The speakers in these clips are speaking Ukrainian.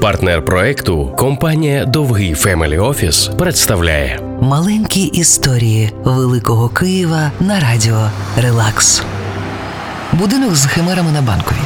Партнер проекту компанія Довгий Family Office представляє Маленькі історії Великого Києва на радіо Релакс. Будинок з химерами на банковій.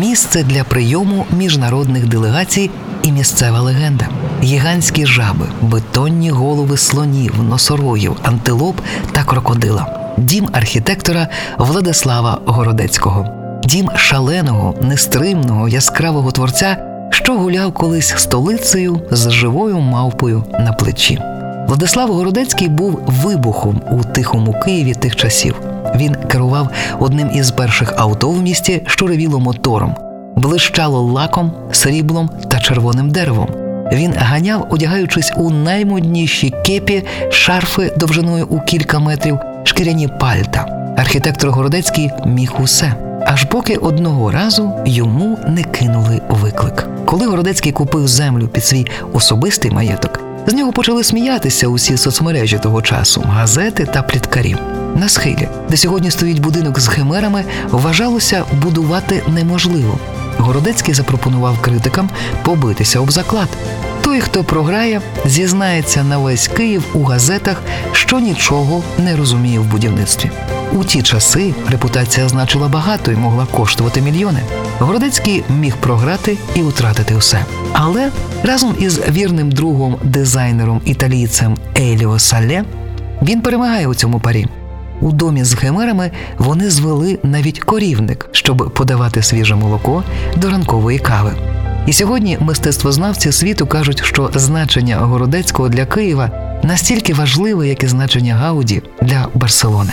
Місце для прийому міжнародних делегацій і місцева легенда. Гігантські жаби, бетонні голови слонів, носорогів, антилоп та крокодила. Дім архітектора Владислава Городецького. Дім шаленого, нестримного, яскравого творця, що гуляв колись столицею з живою мавпою на плечі. Владислав Городецький був вибухом у тихому Києві тих часів. Він керував одним із перших авто в місті, що ревіло мотором, блищало лаком, сріблом та червоним деревом. Він ганяв, одягаючись у наймодніші кепі, шарфи довжиною у кілька метрів, шкіряні пальта. Архітектор Городецький міг усе. Аж поки одного разу йому не кинули виклик. Коли Городецький купив землю під свій особистий маєток, з нього почали сміятися усі соцмережі того часу, газети та пліткарі. На схилі, де сьогодні стоїть будинок з химерами, вважалося будувати неможливо. Городецький запропонував критикам побитися об заклад. Той, хто програє, зізнається на весь Київ у газетах, що нічого не розуміє в будівництві. У ті часи репутація значила багато і могла коштувати мільйони. Городецький міг програти і втратити усе. Але разом із вірним другом дизайнером італійцем Еліо Сале він перемагає у цьому парі. У домі з химерами вони звели навіть корівник, щоб подавати свіже молоко до ранкової кави. І сьогодні мистецтвознавці світу кажуть, що значення Городецького для Києва настільки важливе, як і значення Гауді для Барселони.